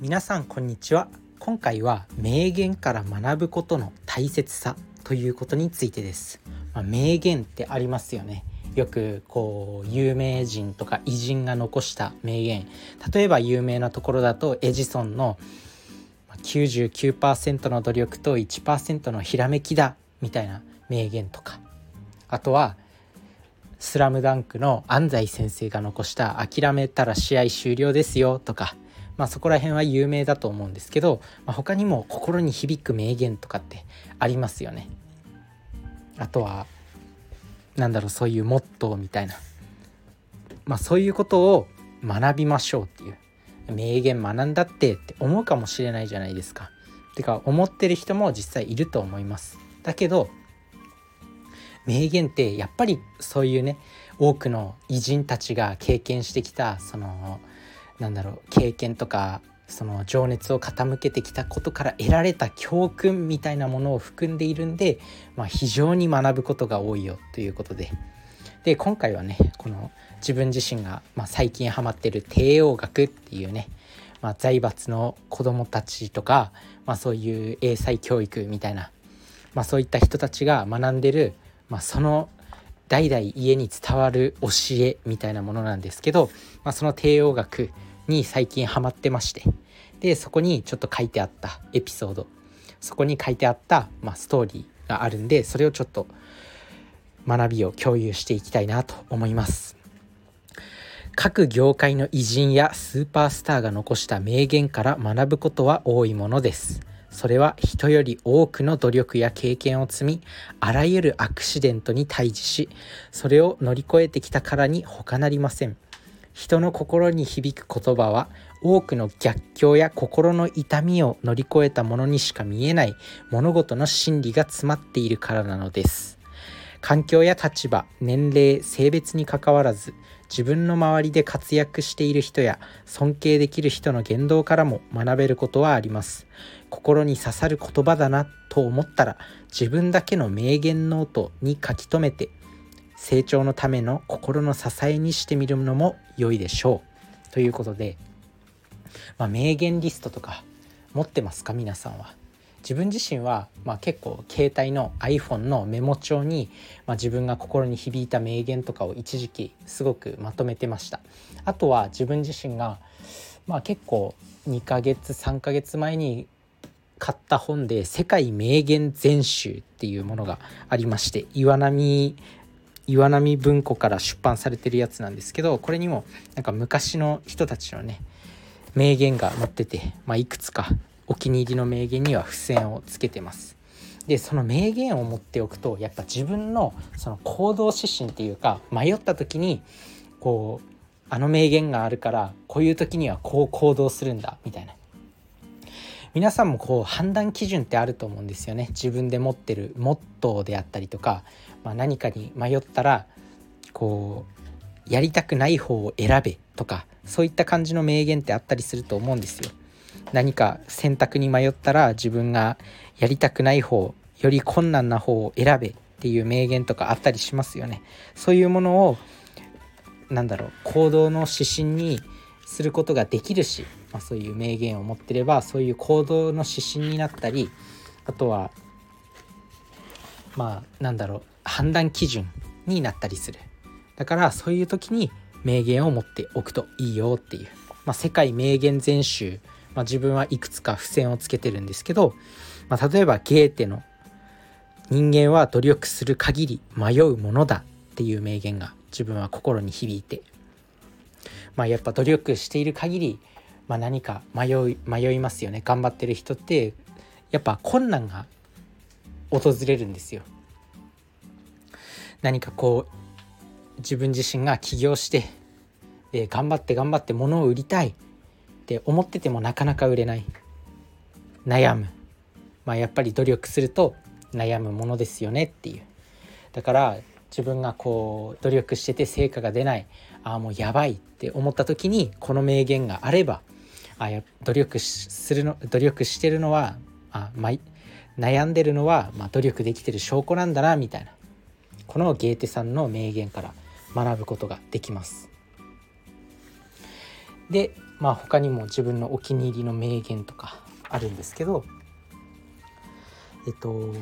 皆さんこんにちは。今回は名言から学ぶことの大切さということについてです、まあ、名言ってありますよね。よくこう有名人とか偉人が残した名言。例えば有名なところだとエジソンの99%の努力と1%のひらめきだみたいな名言とか。あとは「スラムダンクの安西先生が残した「諦めたら試合終了ですよ」とか、まあ、そこら辺は有名だと思うんですけど、まあ、他にも心に響く名言とかってありますよね。あとはなんだろうそういうモットーみたいな、まあ、そういうことを学びましょうっていう名言学んだってって思うかもしれないじゃないですか。てか思ってる人も実際いると思います。だけど名言ってやっぱりそういうね多くの偉人たちが経験してきたそのなんだろう経験とかその情熱を傾けてきたことから得られた教訓みたいなものを含んでいるんで、まあ、非常に学ぶことが多いよということで。で今回はねこの自分自身が、まあ、最近ハマってる帝王学っていうね、まあ、財閥の子供たちとか、まあ、そういう英才教育みたいな、まあ、そういった人たちが学んでるまあ、その代々家に伝わる教えみたいなものなんですけど、まあ、その帝王学に最近ハマってましてでそこにちょっと書いてあったエピソードそこに書いてあった、まあ、ストーリーがあるんでそれをちょっと学びを共有していきたいなと思います。各業界の偉人やスーパースターが残した名言から学ぶことは多いものです。それは人より多くの努力や経験を積みあらゆるアクシデントに対峙しそれを乗り越えてきたからに他なりません人の心に響く言葉は多くの逆境や心の痛みを乗り越えたものにしか見えない物事の真理が詰まっているからなのです。環境や立場年齢性別にかかわらず自分の周りで活躍している人や尊敬できる人の言動からも学べることはあります。心に刺さる言葉だなと思ったら自分だけの名言ノートに書き留めて成長のための心の支えにしてみるのも良いでしょう。ということで、まあ、名言リストとか持ってますか？皆さんは。自分自身は、まあ、結構携帯の iPhone のメモ帳に、まあ、自分が心に響いた名言とかを一時期すごくまとめてました。あとは自分自身が、まあ、結構2ヶ月3ヶ月前に買った本で「世界名言全集」っていうものがありまして岩波岩波文庫から出版されてるやつなんですけどこれにもなんか昔の人たちのね名言が載ってて、まあ、いくつかお気に入りの名言には付箋をつけてます。でその名言を持っておくとやっぱ自分のその行動指針っていうか迷った時にこうあの名言があるからこういう時にはこう行動するんだみたいな皆さんもこう判断基準ってあると思うんですよね自分で持ってるモットーであったりとか、まあ、何かに迷ったらこうやりたくない方を選べとかそういった感じの名言ってあったりすると思うんですよ。何か選択に迷ったら自分がやりたくない方より困難な方を選べっていう名言とかあったりしますよね。そういうものをなんだろう行動の指針にすることができるしまあ、そういう名言を持ってればそういう行動の指針になったりあとはまあなんだろう判断基準になったりする。だからそういう時に名言を持っておくといいよっていう、まあ、世界名言全集、まあ、自分はいくつか付箋をつけてるんですけど、まあ、例えばゲーテの「人間は努力する限り迷うものだ」っていう名言が自分は心に響いて。まあやっぱ努力している限りまあ、何か迷い迷いますよね。頑張ってる人ってやっぱ困難が訪れるんですよ。何かこう自分自身が起業してで頑張って頑張って物を売りたいって思っててもなかなか売れない。悩む。まあやっぱり努力すると悩むものですよねっていう。だから自分がこう努力してて成果が出ないああもうやばいって思った時にこの名言があればあや努力するの努力してるのはあ、ま、悩んでるのは、まあ、努力できてる証拠なんだなみたいな。このゲーテさんの名言から学ぶことができます。でまあ他にも自分のお気に入りの名言とかあるんですけどえっと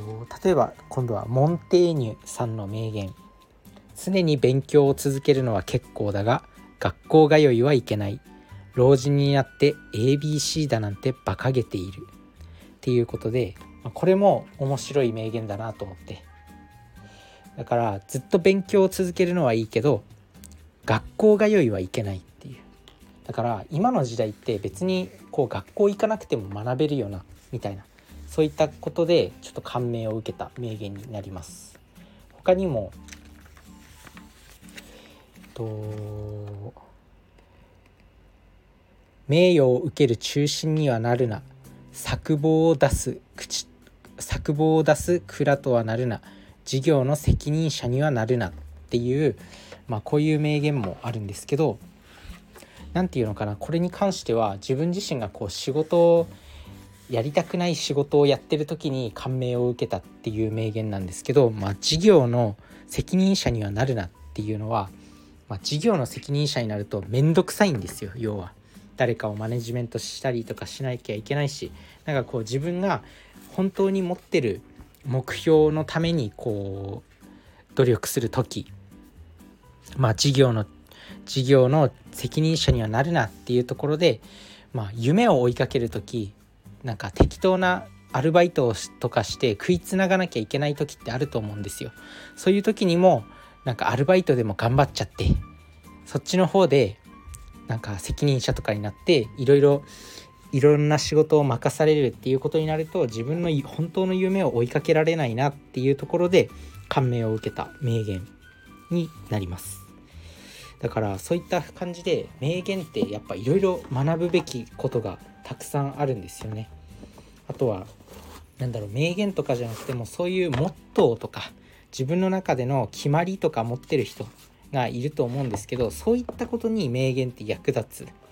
例えば今度はモンテーニュさんの名言。常に勉強を続けるのは結構だが学校通いはいけない。老人になって ABC だなんて馬鹿げている。っていうことでこれも面白い名言だなと思ってだからずっと勉強を続けるのはいいけど学校通いはいけないっていう。だから今の時代って別にこう学校行かなくても学べるよなみたいなそういったことでちょっと感銘を受けた名言になります。他にもと名誉を受ける中心にはなるな。作望を出す口作望を出す蔵とはなるな。事業の責任者にはなるなっていう、まあ、こういう名言もあるんですけど何て言うのかなこれに関しては自分自身がこう仕事をやりたくない仕事をやってる時に感銘を受けたっていう名言なんですけど、まあ、事業の責任者にはなるなっていうのは、まあ、事業の責任者になると面倒くさいんですよ要は。誰かをマネジメントしたりとかしなきゃいけないしなんかこう自分が本当に持ってる目標のためにこう努力する時まあ事業の事業の責任者にはなるなっていうところで、まあ、夢を追いかける時なんか適当なアルバイトをとかして食いつながなきゃいけない時ってあると思うんですよ。そういう時にもなんかアルバイトでも頑張っちゃってそっちの方でなんか責任者とかになっていろいろいろんな仕事を任されるっていうことになると自分の本当の夢を追いかけられないなっていうところで感銘を受けた名言になります。だからそういった感じで名言ってやっぱいろいろ学ぶべきことがたくさんあるんですよね。あとは何だろう名言とかじゃなくてもそういうモットーとか自分の中での決まりとか持ってる人がいると思うんですけどそういったことに名言って役立つ。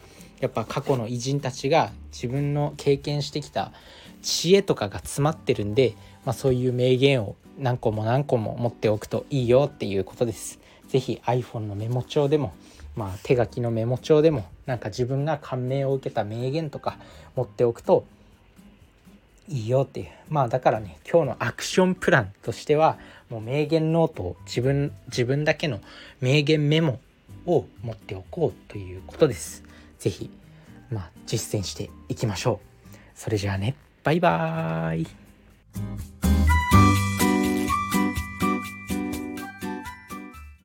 やっぱ過去の偉人たちが自分の経験してきた知恵とかが詰まってるんで、まあ、そういう名言を何個も何個も持っておくといいよっていうことです。是非 iPhone のメモ帳でも、まあ、手書きのメモ帳でもなんか自分が感銘を受けた名言とか持っておくといいよっていうまあだからね今日のアクションプランとしてはもう名言ノートを自分自分だけの名言メモを持っておこうということです。是非まあ実践していきましょう。それじゃあねバイバーイ